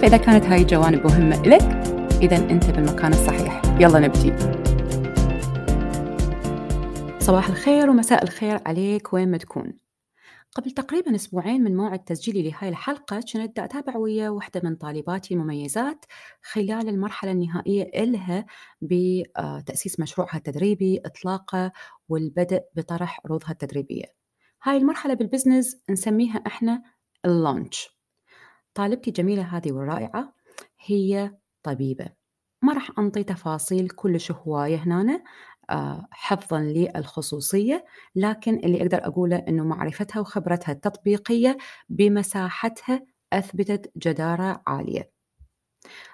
فإذا كانت هاي الجوانب مهمة لك إذا أنت بالمكان الصحيح. يلا نبتدي صباح الخير ومساء الخير عليك وين ما تكون. قبل تقريبا أسبوعين من موعد تسجيلي لهاي الحلقة كنت أتابع ويا واحدة من طالباتي المميزات خلال المرحلة النهائية إلها بتأسيس مشروعها التدريبي إطلاقه والبدء بطرح عروضها التدريبية. هاي المرحلة بالبزنس نسميها إحنا اللونش. طالبتي الجميلة هذه والرائعة هي طبيبة. ما راح أنطي تفاصيل كلش هواية هنا آه، حفظا للخصوصية لكن اللي أقدر أقوله أنه معرفتها وخبرتها التطبيقية بمساحتها أثبتت جدارة عالية.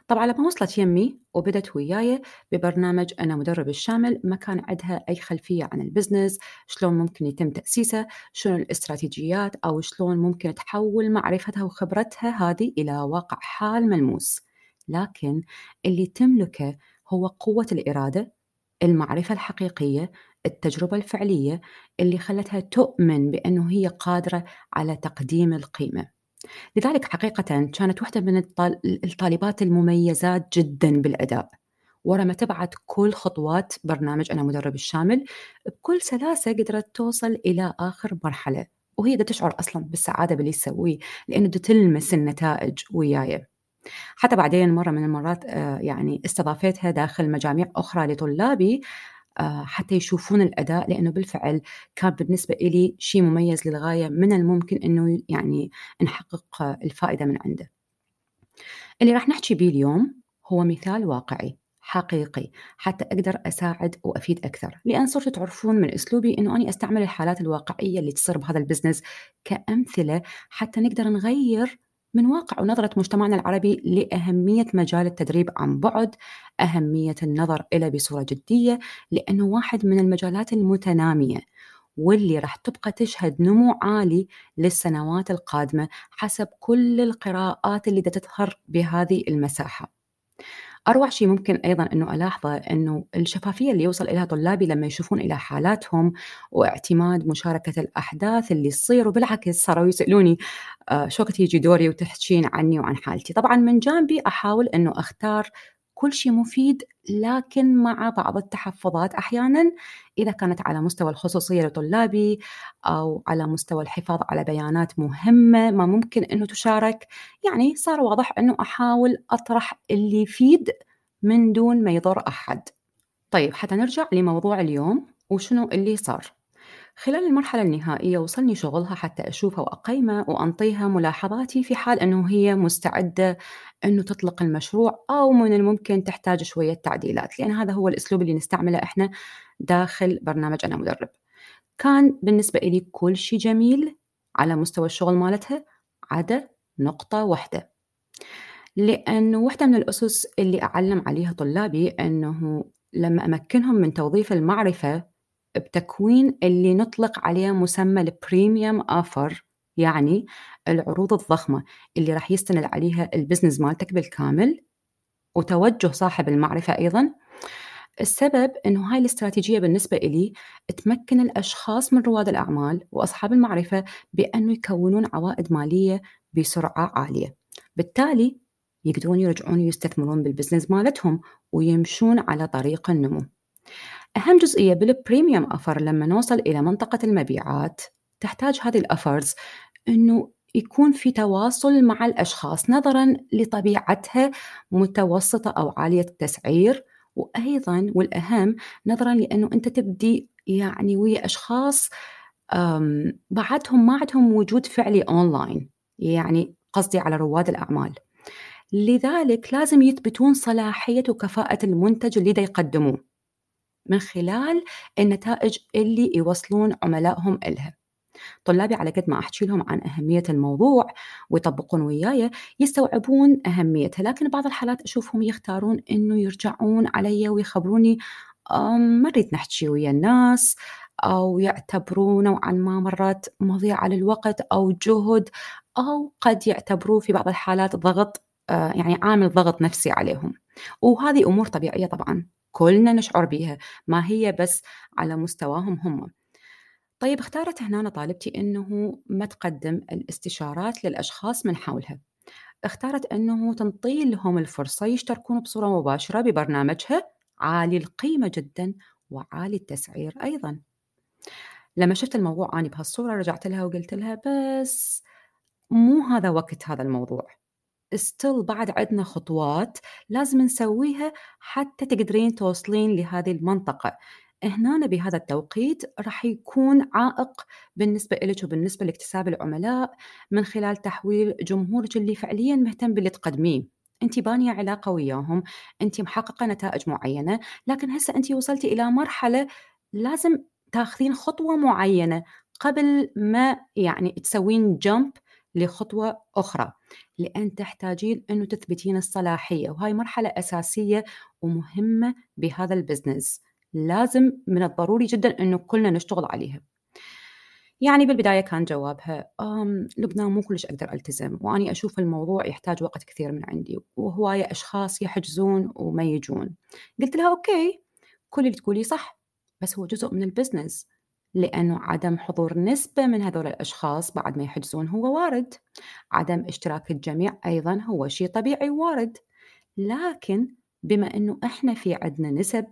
طبعا لما وصلت يمي وبدت وياي ببرنامج أنا مدرب الشامل ما كان عندها أي خلفية عن البزنس شلون ممكن يتم تأسيسه شنو الاستراتيجيات أو شلون ممكن تحول معرفتها وخبرتها هذه إلى واقع حال ملموس. لكن اللي تملكه هو قوة الإرادة المعرفة الحقيقية التجربة الفعلية اللي خلتها تؤمن بأنه هي قادرة على تقديم القيمة. لذلك حقيقة كانت واحدة من الطالبات المميزات جدا بالأداء. ورا ما تبعت كل خطوات برنامج أنا مدرب الشامل بكل سلاسة قدرت توصل إلى آخر مرحلة وهي دا تشعر أصلا بالسعادة باللي تسويه لأنه دا تلمس النتائج وياي. حتى بعدين مرة من المرات آه، يعني استضافتها داخل مجاميع أخرى لطلابي حتى يشوفون الأداء لأنه بالفعل كان بالنسبة إلي شيء مميز للغاية من الممكن أنه يعني نحقق الفائدة من عنده. اللي راح نحكي به اليوم هو مثال واقعي حقيقي حتى أقدر أساعد وأفيد أكثر. لأن صرتوا تعرفون من أسلوبي أنه أنا أستعمل الحالات الواقعية اللي تصير بهذا البزنس كأمثلة حتى نقدر نغير من واقع ونظرة مجتمعنا العربي لأهمية مجال التدريب عن بعد أهمية النظر إلى بصورة جدية لأنه واحد من المجالات المتنامية واللي راح تبقى تشهد نمو عالي للسنوات القادمة حسب كل القراءات اللي تظهر بهذه المساحة. أروع شيء ممكن أيضا أنه ألاحظه أنه الشفافية اللي يوصل إليها طلابي لما يشوفون إلى حالاتهم واعتماد مشاركة الأحداث اللي تصير وبالعكس صاروا يسألوني آه شو وقت يجي دوري وتحكين عني وعن حالتي؟ طبعا من جانبي أحاول أنه أختار كل شيء مفيد لكن مع بعض التحفظات أحيانا إذا كانت على مستوى الخصوصية لطلابي أو على مستوى الحفاظ على بيانات مهمة ما ممكن إنه تشارك يعني صار واضح إنه أحاول أطرح اللي يفيد من دون ما يضر أحد. طيب حتى نرجع لموضوع اليوم وشنو اللي صار. خلال المرحلة النهائية وصلني شغلها حتى أشوفها وأقيمه وأنطيها ملاحظاتي في حال أنه هي مستعدة أنه تطلق المشروع أو من الممكن تحتاج شوية تعديلات لأن هذا هو الأسلوب اللي نستعمله إحنا داخل برنامج أنا مدرب. كان بالنسبة لي كل شيء جميل على مستوى الشغل مالتها عدا نقطة واحدة. لأنه واحدة من الأسس اللي أعلم عليها طلابي أنه لما أمكنهم من توظيف المعرفة بتكوين اللي نطلق عليه مسمى ال premium offer يعني العروض الضخمة اللي راح يستند عليها ال business مالتك بالكامل وتوجه صاحب المعرفة أيضا. السبب إنه هاي الاستراتيجية بالنسبة لي تمكن الأشخاص من رواد الأعمال وأصحاب المعرفة بأنه يكونون عوائد مالية بسرعة عالية. بالتالي يقدرون يرجعون يستثمرون بال business مالتهم ويمشون على طريق النمو. أهم جزئية بال premium offer لما نوصل إلى منطقة المبيعات تحتاج هذه ال offers إنه يكون في تواصل مع الأشخاص نظرًا لطبيعتها متوسطة أو عالية التسعير، وأيضًا والأهم نظرًا لأنه أنت تبدي يعني ويا أشخاص بعدهم ما عندهم وجود فعلي online يعني قصدي على رواد الأعمال، لذلك لازم يثبتون صلاحية وكفاءة المنتج اللي دا يقدموه من خلال النتائج اللي يوصلون عملائهم إلها. طلابي على قد ما أحكي لهم عن أهمية الموضوع ويطبقون وياي يستوعبون أهميته لكن بعض الحالات أشوفهم يختارون إنه يرجعون علي ويخبروني ما نريد نحكي ويا الناس أو يعتبروه نوعا ما مرات مضيعة للوقت أو جهد أو قد يعتبروه في بعض الحالات ضغط آه، يعني عامل ضغط نفسي عليهم وهذه أمور طبيعية طبعا كلنا نشعر بها ما هي بس على مستواهم هم. طيب اختارت هنا طالبتي أنه ما تقدم الاستشارات للأشخاص من حولها. اختارت أنه تنطي لهم الفرصة يشتركون بصورة مباشرة ببرنامجها عالي القيمة جدا وعالي التسعير أيضا. لما شفت الموضوع أنا بهالصورة رجعت لها وقلت لها بس مو هذا وقت هذا الموضوع. ستيل بعد عندنا خطوات لازم نسويها حتى تقدرين توصلين لهذه المنطقة. هنا بهذا التوقيت راح يكون عائق بالنسبة لك وبالنسبة لاكتساب العملاء من خلال تحويل جمهورك اللي فعليا مهتم باللي تقدميه. أنت بانية علاقة وياهم أنت محققة نتائج معينة لكن هسه أنت وصلتي إلى مرحلة لازم تاخذين خطوة معينة قبل ما يعني تسوين جمب لخطوة أخرى لأن تحتاجين أنه تثبتين الصلاحية وهاي مرحلة أساسية ومهمة بهذا ال business لازم من الضروري جدا أنه كلنا نشتغل عليها. يعني بالبداية كان جوابها لبنى مو كلش أقدر ألتزم وأني أشوف الموضوع يحتاج وقت كثير من عندي وهواية أشخاص يحجزون وما يجون. قلت لها okay كل اللي تقوليه صح بس هو جزء من ال business لأنه عدم حضور نسبة من هذول الأشخاص بعد ما يحجزون هو وارد عدم اشتراك الجميع أيضا هو شيء طبيعي وارد لكن بما أنه إحنا في عندنا نسب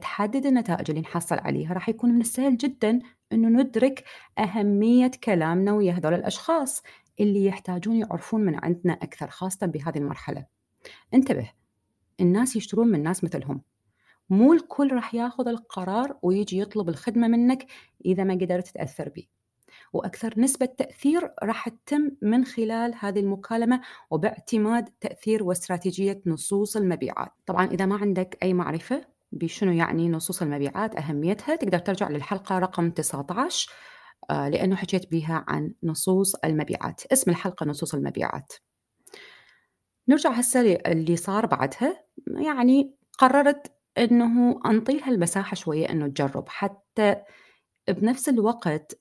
تحدد النتائج اللي نحصل عليها راح يكون من السهل جدا إنه ندرك أهمية كلامنا ويا هذول الأشخاص اللي يحتاجون يعرفون من عندنا أكثر خاصه بهذه المرحلة. انتبه الناس يشترون من ناس مثلهم. مو الكل راح ياخذ القرار ويجي يطلب الخدمة منك إذا ما قدرت تأثر به. وأكثر نسبة تأثير راح تتم من خلال هذه المكالمة وباعتماد تأثير واستراتيجية نصوص المبيعات. طبعا إذا ما عندك أي معرفة بشنو يعني نصوص المبيعات أهميتها تقدر ترجع للحلقة رقم 19 آه، لأنه حكيت بها عن نصوص المبيعات اسم الحلقة نصوص المبيعات نرجع هسه اللي صار بعدها يعني قررت إنه أنطيها المساحة شوية إنه تجرب حتى بنفس الوقت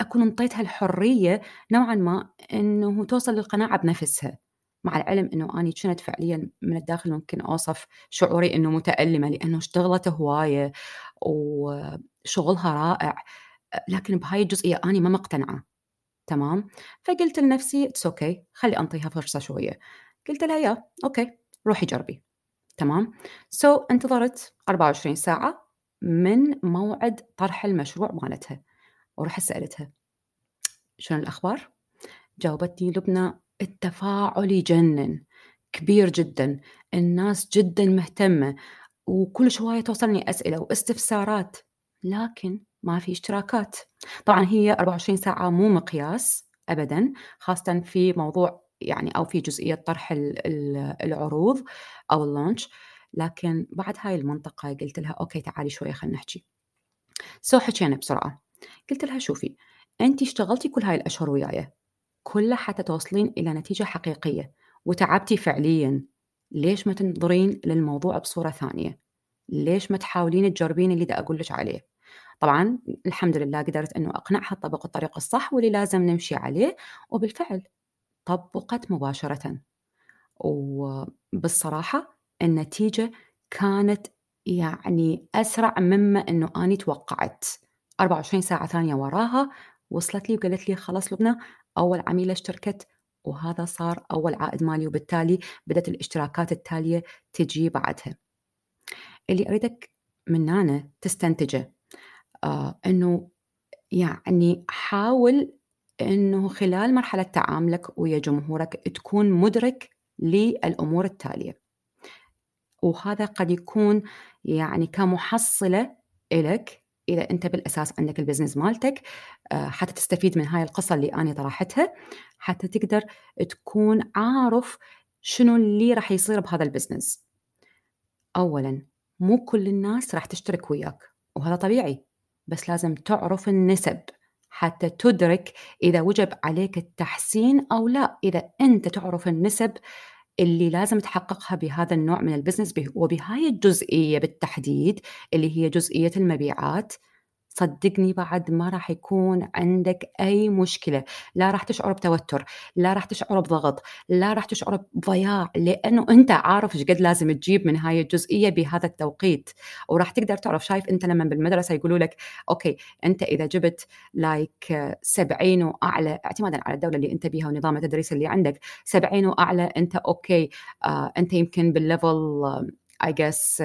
أكون أنطيتها الحرية نوعا ما إنه توصل للقناعة بنفسها مع العلم إنه أني كنت فعليا من الداخل ممكن أوصف شعوري إنه متألمة لأنه اشتغلت هواية وشغلها رائع لكن بهاي الجزئية أني ما مقتنعة تمام فقلت لنفسي it's okay. خلي أنطيها فرصة شوية قلت لها يا okay روحي جربي تمام؟ so, انتظرت 24 ساعة من موعد طرح المشروع مالتها ورحت سألتها. شنو الأخبار؟ جاوبتني لبنى التفاعل يجنن كبير جدا الناس جدا مهتمة وكل شوية توصلني أسئلة واستفسارات لكن ما في اشتراكات. طبعا هي 24 ساعة مو مقياس أبدا خاصة في موضوع يعني أو في جزئية طرح العروض أو ال launch لكن بعد هاي المنطقة قلت لها okay تعالي شوية خلينا نحكي. so حكينا بسرعة. قلت لها شوفي أنت اشتغلتي كل هاي الأشهر وياي كلها حتى توصلين إلى نتيجة حقيقية وتعبتي فعليا ليش ما تنظرين للموضوع بصورة ثانية؟ ليش ما تحاولين تجربين اللي دا أقول لك عليه؟ طبعا الحمد لله قدرت أنه أقنعها تطبق الطريق الصح واللي لازم نمشي عليه وبالفعل طبقت مباشرة. وبالصراحة النتيجة كانت يعني أسرع مما أنه أني توقعت. 24 ساعة ثانية وراها وصلت لي وقالت لي خلاص لبنى أول عميلة اشتركت وهذا صار أول عائد مالي وبالتالي بدأت الاشتراكات التالية تجي بعدها. اللي أريدك من هنا تستنتجه آه أنه يعني حاول إنه خلال مرحلة تعاملك ويا جمهورك تكون مدرك للأمور التالية. وهذا قد يكون يعني كمحصلة إلك إذا أنت بالأساس عندك ال business مالتك آه، حتى تستفيد من هاي القصة اللي أنا طرحتها حتى تقدر تكون عارف شنو اللي راح يصير بهذا ال business. أولا مو كل الناس راح تشترك وياك وهذا طبيعي بس لازم تعرف النسب. حتى تدرك إذا وجب عليك التحسين أو لا. إذا أنت تعرف النسب اللي لازم تحققها بهذا النوع من البزنس وبهاي الجزئية بالتحديد اللي هي جزئية المبيعات صدقني بعد ما راح يكون عندك أي مشكلة. لا راح تشعر بتوتر لا راح تشعر بضغط لا راح تشعر بضياع لأنه أنت عارف إيش قد لازم تجيب من هاي الجزئية بهذا التوقيت. وراح تقدر تعرف شايف أنت لما بالمدرسة يقولوا لك okay أنت إذا جبت like 70 وأعلى اعتمادا على الدولة اللي أنت بيها ونظام التدريس اللي عندك 70 وأعلى أنت okay آه أنت يمكن بال level I guess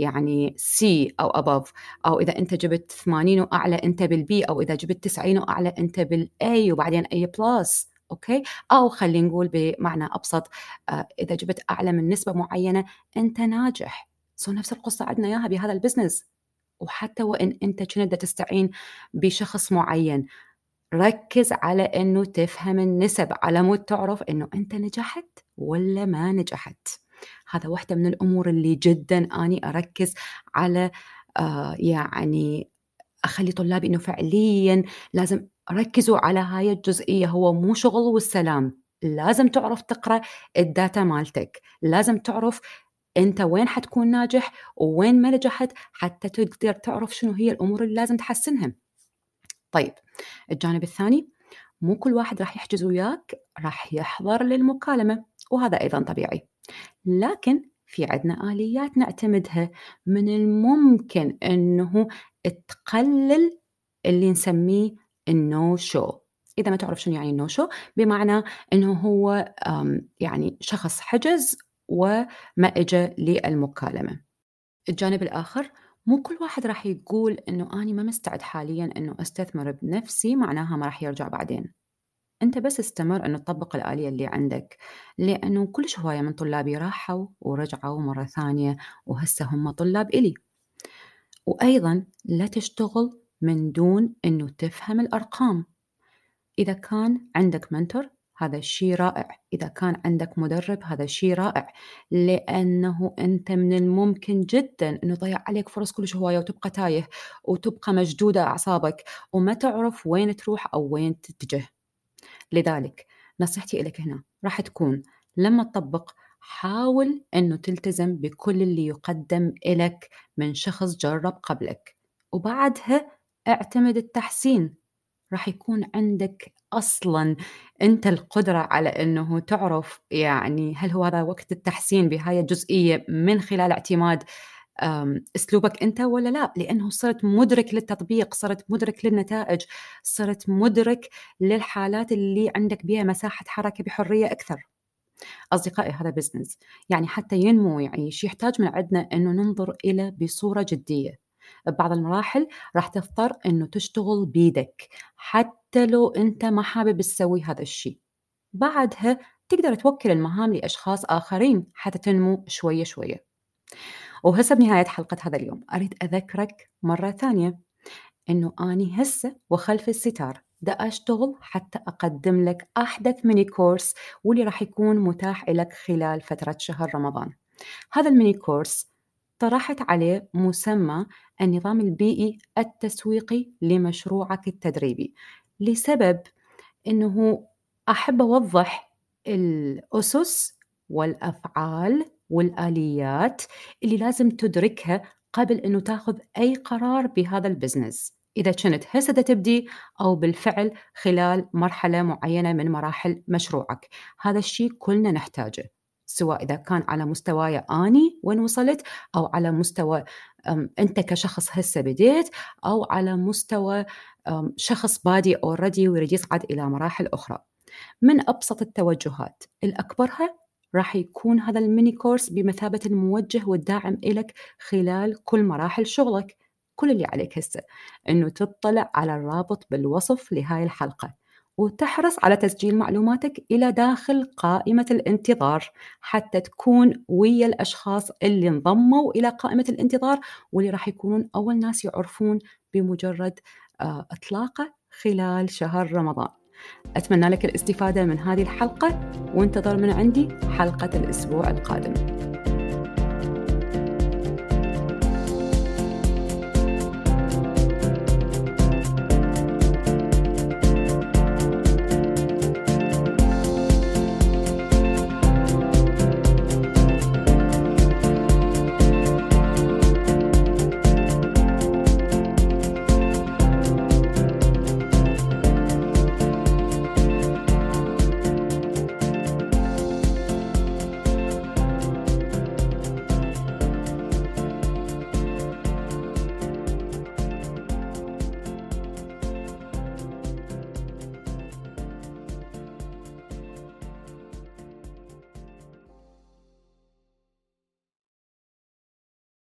يعني C أو above أو إذا أنت جبت 80 واعلى أنت بال B أو إذا جبت 90 واعلى أنت بال A وبعدين A plus okay؟ أو خلينا نقول بمعنى أبسط آه، إذا جبت أعلى من نسبة معينة أنت ناجح. so نفس القصة عندنا اياها بهذا ال business وحتى وإن أنت كنت تستعين بشخص معين ركز على إنه تفهم النسب على مود تعرف إنه أنت نجحت ولا ما نجحت. هذا واحدة من الأمور اللي جدا أني أركز على آه يعني أخلي طلابي إنه فعليا لازم ركزوا على هاي الجزئية. هو مو شغل والسلام. لازم تعرف تقرأ ال data مالتك. لازم تعرف أنت وين حتكون ناجح ووين ما نجحت حتى تقدر تعرف شنو هي الأمور اللي لازم تحسنها. طيب الجانب الثاني مو كل واحد راح يحجز وياك راح يحضر للمكالمة وهذا أيضا طبيعي. لكن في عندنا آليات نعتمدها من الممكن أنه تقلل اللي نسميه ال no show إذا ما تعرف شنو يعني النو شو بمعنى أنه هو يعني شخص حجز وما إجا للمكالمة. الجانب الآخر مو كل واحد راح يقول إنه أني ما مستعد حاليا إنه أستثمر بنفسي معناها ما راح يرجع بعدين. أنت بس استمر انه تطبق الآلية اللي عندك لأنه كلش هواية من طلابي راحوا ورجعوا مرة ثانية وهسه هم طلاب إلي. وأيضا لا تشتغل من دون إنه تفهم الأرقام. إذا كان عندك منتور هذا شيء رائع. إذا كان عندك مدرب هذا شيء رائع. لأنه أنت من الممكن جدا أنه يضيع عليك فرص كلش هواية وتبقى تايه وتبقى مشدودة أعصابك وما تعرف وين تروح أو وين تتجه. لذلك نصيحتي لك هنا راح تكون لما تطبق حاول أنه تلتزم بكل اللي يقدم لك من شخص جرب قبلك وبعدها اعتمد التحسين. راح يكون عندك أصلا أنت القدرة على إنه تعرف يعني هل هو هذا وقت التحسين بهاي الجزئية من خلال اعتماد أسلوبك أنت ولا لا؟ لأنه صرت مدرك للتطبيق صرت مدرك للنتائج صرت مدرك للحالات اللي عندك بها مساحة حركة بحرية أكثر. أصدقائي هذا بزنس يعني حتى ينمو ويعيش يحتاج من عندنا إنه ننظر إلى بصورة جدية. ببعض المراحل راح تضطر إنه تشتغل بيدك حتى لو أنت ما حابب تسوي هذا الشيء. بعدها تقدر توكل المهام لأشخاص آخرين حتى تنمو شوية شوية. وهسه بنهايه حلقة هذا اليوم. أريد أذكرك مرة ثانية إنه أني هسه وخلف الستار دا أشتغل حتى أقدم لك أحدث ميني كورس واللي راح يكون متاح لك خلال فترة شهر رمضان. هذا ال mini course طرحت عليه مسمى النظام البيئي التسويقي لمشروعك التدريبي لسبب إنه أحب أوضح الأسس والأفعال والآليات اللي لازم تدركها قبل إنه تاخذ أي قرار بهذا ال business. إذا كنت هسه تبدي أو بالفعل خلال مرحلة معينة من مراحل مشروعك. هذا الشيء كلنا نحتاجه سواء إذا كان على مستواي أني وين وصلت أو على مستوى أنت كشخص هسه بديت أو على مستوى شخص بادي already ويريد يصعد إلى مراحل أخرى. من أبسط التوجهات لأكبرها راح يكون هذا ال mini course بمثابة الموجه والداعم إلك خلال كل مراحل شغلك. كل اللي عليك هسه إنه تطلع على الرابط بالوصف لهاي الحلقة وتحرص على تسجيل معلوماتك إلى داخل قائمة الانتظار حتى تكون ويا الأشخاص اللي انضموا إلى قائمة الانتظار واللي راح يكونون أول ناس يعرفون بمجرد آه، إطلاقه خلال شهر رمضان. أتمنى لك الاستفادة من هذه الحلقة وانتظر من عندي حلقة الأسبوع القادم.